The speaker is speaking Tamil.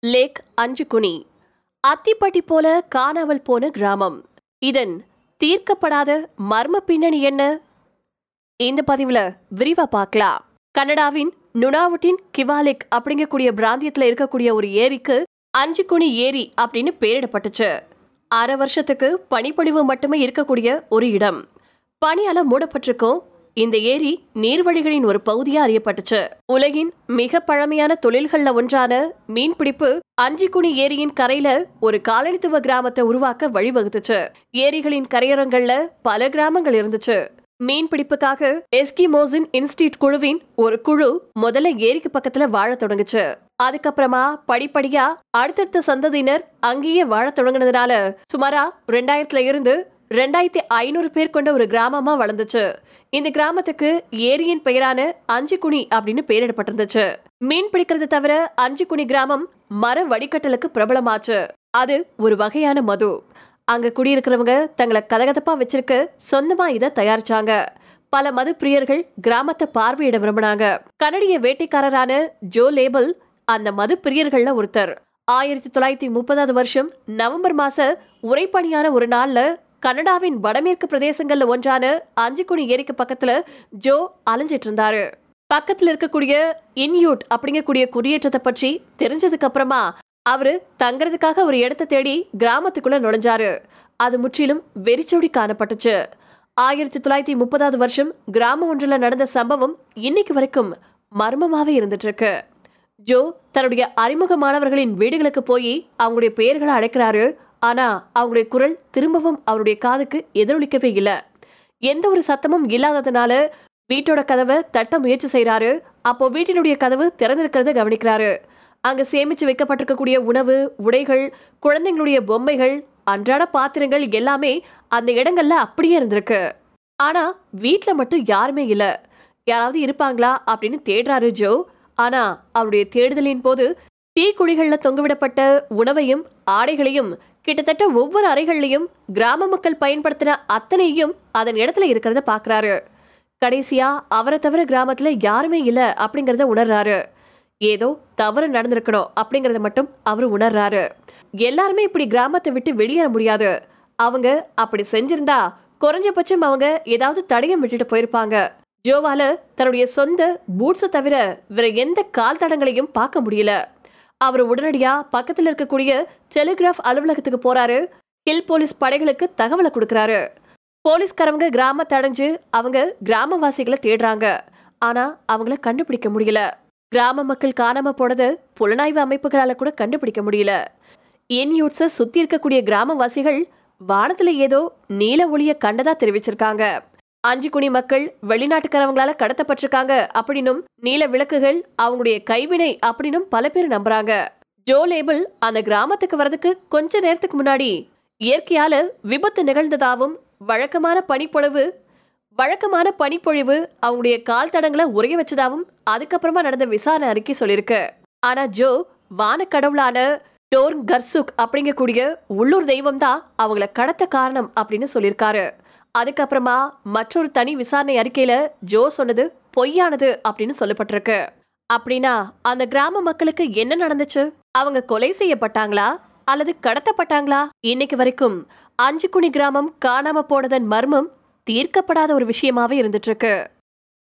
லேக் அஞ்சுகுனி. அத்திப்பட்டி போல காணாமல் போன கிராமம். இதன் தீர்க்கப்படாத மர்ம பின்னணி என்ன? இந்த பதிவுல விரிவா பார்க்கலாம். கனடாவின் நுனாவுட்டின் கிவாலிக் அப்படிங்கக்கூடிய பிராந்தியத்துல இருக்கக்கூடிய ஒரு ஏரிக்கு அஞ்சுகுனி ஏரி அப்படின்னு பேரிடப்பட்டுச்சு அரை வருஷத்துக்கு பனிப்பொழிவு மட்டுமே இருக்கக்கூடிய ஒரு இடம். பனியால மூடப்பட்டிருக்கும் இந்த ஏரி நீர்வழிகளின் ஒரு பகுதியா அறியப்பட்டுச்சு. உலகின் மிக பழமையான தொழில்கள்ல ஒன்றான மீன்பிடிப்பு அஞ்சிக்குனி ஏரியின் கரையில ஒரு காலனித்துவ கிராமத்தை உருவாக்க வழிவகுத்துச்சு. ஏரிகளின் கரையோரங்கள்ல பல கிராமங்கள் இருந்துச்சு. மீன் பிடிப்புக்காக எஸ்கிமோசின் இன்ஸ்டியூட் குழுவின் ஒரு குழு முதல்ல ஏரிக்கு பக்கத்துல வாழ தொடங்குச்சு. அதுக்கப்புறமா படிப்படியா அடுத்தடுத்த சந்ததியினர் அங்கேயே வாழ தொடங்கினதுனால சுமாரா ரெண்டாயிரத்துல இருந்து ரெண்டாயிரத்தி ஐநூறு பேர் கொண்ட ஒரு கிராமமா வளர்ந்துச்சு. இந்த கிராமத்துக்கு ஏரியின் பெயரான அஞ்சுகுனி அப்படின்னு பெயரிடப்பட்டிருந்துச்சு. மீன் பிடிக்கிறது தவிர அஞ்சுகுனி கிராமம் மர வடிகட்டலுக்கு பிரபலமாச்சு. அது ஒரு வகையான மது. அங்க குடியிருக்கிறவங்க தங்களை கதகதப்பா வச்சிருக்க சொந்தமா இதை தயாரிச்சாங்க. பல மது பிரியர்கள் கிராமத்தை பார்வையிட விரும்பினாங்க. கனடிய வேட்டைக்காரரான ஜோ லேபல் அந்த மது பிரியர்கள்ல ஒருத்தர். ஆயிரத்தி தொள்ளாயிரத்தி முப்பதாவது வருஷம் நவம்பர் மாச உரைப்பணியான ஒரு நாள்ல கனடாவின் வடமேற்கு பிரதேசங்கள்ல ஒன்றான அஞ்சுக்குணி ஏரிக்கு பக்கத்துல ஜோ அலைஞ்சிட்டு இருந்தாரு பக்கத்துல இருக்கக்கூடிய இன்யூட் அப்படிங்கக்கூடிய குடியேற்றத்தை பற்றி தெரிஞ்சதுக்கு அப்புறமா அவரு தங்கறதுக்காக ஒரு இடத்தை தேடி கிராமத்துக்குள்ள நுழைஞ்சாரு. அது முற்றிலும் வெறிச்சோடி காணப்பட்டுச்சு. ஆயிரத்தி தொள்ளாயிரத்தி முப்பதாவது வருஷம் கிராமம் ஒன்றில் நடந்த சம்பவம் இன்னைக்கு வரைக்கும் மர்மமாவே இருந்துட்டு இருக்கு ஜோ தன்னுடைய அறிமுகமானவர்களின் வீடுகளுக்கு போய் அவங்களுடைய பெயர்களை அழைக்கிறாரு ஆனா அவருடைய குரல் திரும்பவும் அவருடைய காதுக்கு எதிரொலிக்கவே இல்லை. எந்த ஒரு சத்தமும் இல்லாததுனால வீட்டோட கதவை தட்ட முயற்சி செய்கிறாரு அப்போ வீட்டினுடைய கதவு திறந்திருக்கிறத கவனிக்கிறாரு. அங்க சேமிச்சு வைக்கப்பட்டிருக்கக்கூடிய உணவு உடைகள் குழந்தைங்களுடைய பொம்மைகள் அன்றாட பாத்திரங்கள் எல்லாமே அந்த இடங்கள்ல அப்படியே இருந்திருக்கு. ஆனா வீட்டில் மட்டும் யாருமே இல்ல. யாராவது இருப்பாங்களா அப்படின்னு தேடுறாரு ஜோ. ஆனா அவருடைய தேடுதலின் போது தீக்குழிகளில் தொங்கவிடப்பட்ட உணவையும் ஆடைகளையும் கிட்டத்தட்ட ஒவ்வொரு அறைகள்லையும் கிராம மக்கள் பயன்படுத்தின அத்தனையும் அதன் இடத்துல இருக்கிறத பாக்குறாரு. கடைசியா அவரை தவிர கிராமத்துல யாருமே இல்ல அப்படிங்கறத உணர்றாரு. ஏதோ தவறு நடந்திருக்கணும் அப்படிங்கறத மட்டும் அவர் உணர்றாரு. எல்லாருமே இப்படி கிராமத்தை விட்டு வெளியேற முடியாது. அவங்க அப்படி செஞ்சிருந்தா குறைஞ்சபட்சம் அவங்க ஏதாவது தடயம் விட்டுட்டு போயிருப்பாங்க. ஜோவால தன்னுடைய சொந்த பூட்ஸை தவிர வேற எந்த கால் தடங்களையும் பார்க்க முடியல. அவர் உடனடியா பக்கத்துல இருக்கக்கூடிய டெலிகிராஃப் அலுவலகத்துக்கு போறாரு. ஹில் போலீஸ் படைகளுக்கு தகவலை கொடுக்கறாரு. போலீஸ்காரவங்க கிராமத்தை அடைஞ்சு அவங்க கிராமவாசிகளை தேடுறாங்க. ஆனா அவங்கள கண்டுபிடிக்க முடியல. கிராம மக்கள் காணாம போனது புலனாய்வு அமைப்புகளால கூட கண்டுபிடிக்க முடியல. இன்யூட்ஸ சுத்தி இருக்கக்கூடிய கிராமவாசிகள் வானத்துல ஏதோ நீல ஒளிய கண்டதா தெரிவிச்சிருக்காங்க. அஞ்சு குனி மக்கள் வெளிநாட்டுக்காரவங்களால கடத்தப்பட்டிருக்காங்க அப்படின்னும் நீல விளக்குகள் அவங்களுடைய கைவினை அப்படின்னும் பல பேர் நம்புறாங்க. ஜோ லேபிள் அந்த கிராமத்துக்கு வரதுக்கு கொஞ்ச நேரத்துக்கு முன்னாடி இயற்கையால விபத்து நிகழ்ந்ததாகவும் வழக்கமான பனிப்பொழிவு வழக்கமான பனிப்பொழிவு அவங்களுடைய கால் தடங்களை உரைய வச்சதாகவும் அதுக்கப்புறமா நடந்த விசாரணை அறிக்கை சொல்லியிருக்கு. ஆனா ஜோ வான கடவுளான டோர்ன் கர்சுக் அப்படிங்கக்கூடிய உள்ளூர் தெய்வம் தான் அவங்கள கடத்த காரணம் அப்படின்னு சொல்லியிருக்காரு. அதுக்கப்புறமா மற்றொரு தனி விசாரணை அறிக்கையில ஜோ சொன்னது பொய்யானது அப்படின்னு சொல்லப்பட்டிருக்கு. அப்படின்னா அந்த கிராம மக்களுக்கு என்ன நடந்துச்சு? அவங்க கொலை செய்யப்பட்டாங்களா? அல்லது கடத்தப்பட்டாங்களா? இன்னைக்கு வரைக்கும் அஞ்சுக்குணி கிராமம் காணாம போனதன் மர்மம் தீர்க்கப்படாத ஒரு விஷயமாவே இருந்துட்டு இருக்கு.